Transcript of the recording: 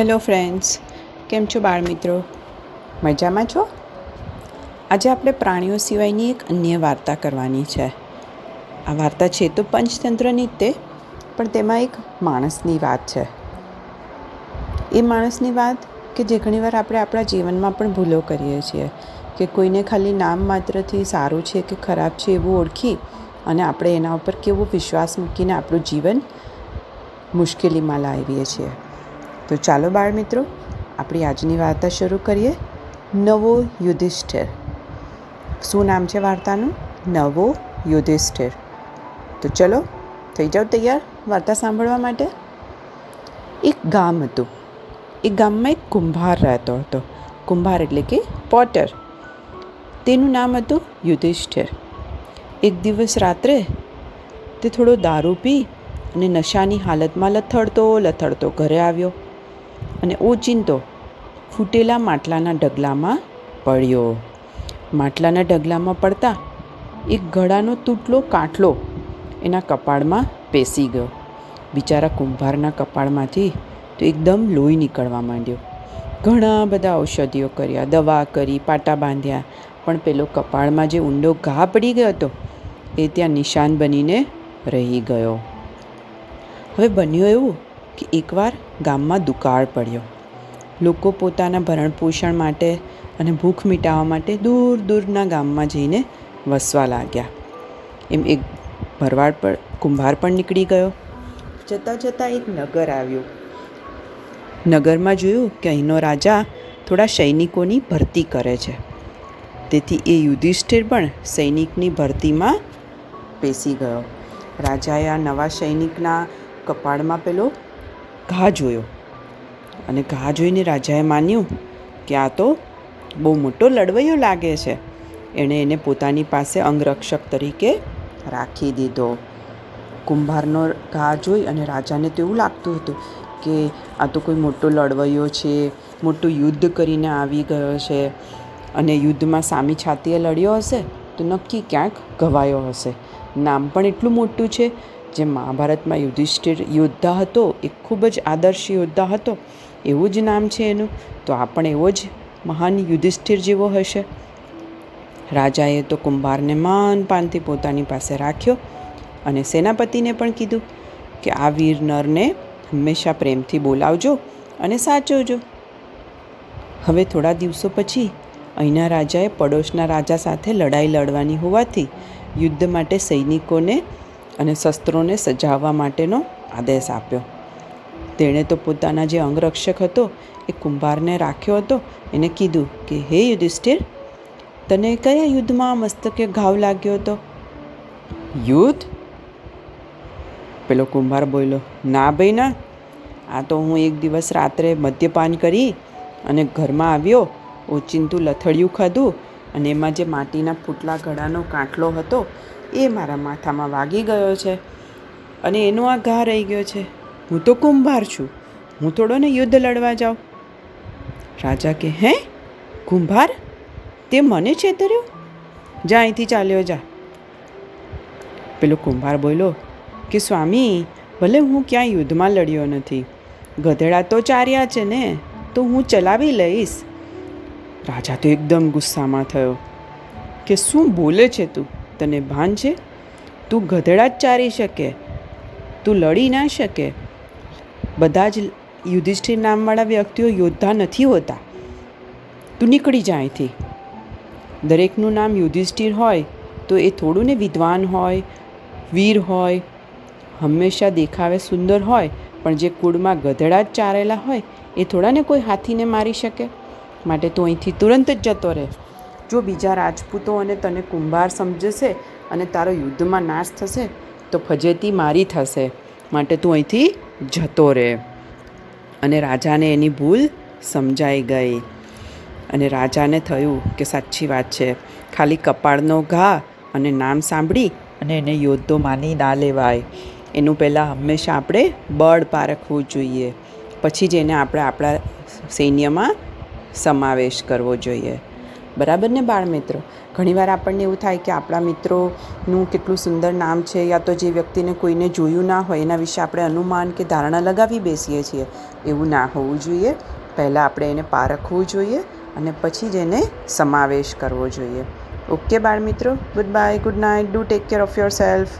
Hello friends, કેમ છો બાળ મિત્રો? મજામાં છો? આજે આપણે પ્રાણીઓ સિવાયની એક અન્ય વાર્તા કરવાની છે. આ વાર્તા છે તો પંચતંત્રની જ તે, પણ તેમાં એક માણસની વાત છે. એ માણસની વાત કે જે ઘણીવાર આપણે આપણા જીવનમાં પણ ભૂલો કરીએ છીએ કે કોઈને ખાલી નામ માત્રથી સારું છે કે ખરાબ છે એવું ઓળખી અને આપણે એના ઉપર કેવો વિશ્વાસ મૂકીને આપણું જીવન મુશ્કેલીમાં લાવીએ છીએ. તો ચાલો બાળ મિત્રો, આપણી આજની વાર્તા શરૂ કરીએ. નવો યુધિષ્ઠિર. શું નામ છે વાર્તાનું? નવો યુધિષ્ઠિર. તો ચલો, થઈ જાઓ તૈયાર વાર્તા સાંભળવા માટે. એક ગામ હતું. એ ગામમાં એક કુંભાર રહેતો હતો. કુંભાર એટલે કે પોટર. તેનું નામ હતું યુધિષ્ઠિર. એક દિવસ રાત્રે તે થોડો દારૂ પી અને નશાની હાલતમાં લથડતો લથડતો ઘરે આવ્યો. અને ઓચિંતો ફૂટેલા માટલાના ઢગલામાં પડ્યો. માટલાના ઢગલામાં પડતા એક ગળાનો તૂટલો કાટલો એના કપાળમાં પેસી ગયો. બિચારા કુંભારના કપાળમાંથી તો એકદમ લોહી નીકળવા માંડ્યો. ઘણા બધા ઔષધિઓ કર્યા, દવા કરી, પાટા બાંધ્યા, પણ પેલો કપાળમાં જે ઊંડો ઘા પડી ગયો હતો, એ ત્યાં નિશાન બનીને રહી ગયો. હવે બન્યું એવું કે એકવાર ગામમાં દુકાળ પડ્યો. લોકો પોતાના ભરણપોષણ માટે અને ભૂખ મિટાવવા માટે દૂર દૂરના ગામમાં જઈને વસવા લાગ્યા. એમ એક ભરવાડ પર કુંભાર પણ નીકળી ગયો. જતાં જતાં એક નગર આવ્યું. નગરમાં જોયું કે અહીંનો રાજા થોડા સૈનિકોની ભરતી કરે છે. તેથી એ યુધિષ્ઠિર પણ સૈનિકની ભરતીમાં પેસી ગયો. રાજાએ આ નવા સૈનિકના કપાળમાં પેલો ઘા જોયો. અને ઘા જોઈને રાજાએ માન્યું કે આ તો બહુ મોટો લડવૈયો લાગે છે. એણે એને પોતાની પાસે અંગરક્ષક તરીકે રાખી દીધો. કુંભારનો ઘા જોઈ અને રાજાને તો એવું લાગતું હતું કે આ તો કોઈ મોટો લડવૈયો છે, મોટું યુદ્ધ કરીને આવી ગયો છે અને યુદ્ધમાં સામી છાતીએ લડ્યો હશે તો નક્કી ક્યાંક ઘવાયો હશે. નામ પણ એટલું મોટું છે જે મહાભારતમાં યુધિષ્ઠિર યોદ્ધા હતો એ ખૂબ જ આદર્શ યોદ્ધા હતો, એવું જ નામ છે એનું, તો આ પણ એવો જ મહાન યુધિષ્ઠિર જેવો હશે. રાજાએ તો કુંભારને માનપાનથી પોતાની પાસે રાખ્યો અને સેનાપતિને પણ કીધું કે આ વીર નરને હંમેશા પ્રેમથી બોલાવજો અને સાચવજો. હવે થોડા દિવસો પછી અહીંના રાજાએ પડોશના રાજા સાથે લડાઈ લડવાની હોવાથી યુદ્ધ માટે સૈનિકોને અને શસ્ત્રોને સજાવવા માટેનો આદેશ આપ્યો. તેણે તો પોતાના જે અંગરક્ષક હતો, એ કુંભારને રાખ્યો હતો. એને કીધું કે, હે યુધિષ્ઠિર, તને કયા યુદ્ધમાં મસ્તકે ઘાવ લાગ્યો હતો? યુદ્ધ? પેલો કુંભાર બોલ્યો, ના ભાઈ ના, આ તો હું એક દિવસ રાત્રે મદ્યપાન કરી અને ઘરમાં આવ્યો, ઓચિંતું લથડિયું ખાધું અને એમાં જે માટીના ફૂટલા ઘડાનો કાંટલો હતો એ મારા માથામાં વાગી ગયો છે અને એનો આ ઘા રહી ગયો છે. હું તો કુંભાર છું. હું થોડો ને યુદ્ધ લડવા જાઉં. રાજા કે, હે? કુંભાર? તે મને છેતર્યો? જા અહીંથી ચાલ્યો જા. પેલો કુંભાર બોલ્યો કે, સ્વામી, ભલે હું ક્યાંય યુદ્ધમાં લડ્યો નથી. ગધેડા તો ચાર્યા છે ને, તો હું ચલાવી લઈશ. રાજા તો એકદમ ગુસ્સામાં થયો કે, શું બોલે છે તું? તને ભાન છે? તું ગધેડા જ ચારી શકે. તું લડી ના શકે. બધા જ યુધિષ્ઠિર નામવાળા વ્યક્તિઓ યોદ્ધા નથી હોતા. તું નીકળી જા અહીંથી. દરેકનું નામ યુધિષ્ઠિર હોય તો એ થોડું ને વિદ્વાન હોય, વીર હોય, હંમેશા દેખાવે સુંદર હોય, પણ જે કુળમાં ગધેડા જ ચારેલા હોય એ થોડાને કોઈ હાથીને મારી શકે? માટે તું અહીંથી તુરંત જ જતો રહે. જો બીજા રાજપૂતો અને તને કુંભાર સમજશે અને તારો યુદ્ધમાં નાશ થશે, તો ફજેતી મારી થશે. માટે તું અહીંથી જતો રહે અને રાજાને એની ભૂલ સમજાઈ ગઈ. અને રાજાને થયું કે સાચી વાત છે. ખાલી કપાળનો ઘા અને નામ સાંભળી અને એને યોદ્ધો માની ના લેવાય. એનું પહેલાં હંમેશા આપણે બળ પારખવું જોઈએ. પછી જ એને આપણે આપણા સૈન્યમાં સમાવેશ કરવો જોઈએ. બરાબર ને બાળ મિત્રો? ઘણીવાર આપણને એવું થાય કે આપણા મિત્રોનું કેટલું સુંદર નામ છે યા તો જે વ્યક્તિને કોઈને જોયું ના હોય, એના વિશે આપણે અનુમાન કે ધારણા લગાવી બેસીએ છીએ. એવું ના હોવું જોઈએ. પહેલાં આપણે એને પારખવું જોઈએ અને પછી જ એને સમાવેશ કરવો જોઈએ. ઓકે બાળ મિત્રો? Goodbye good night do take care of yourself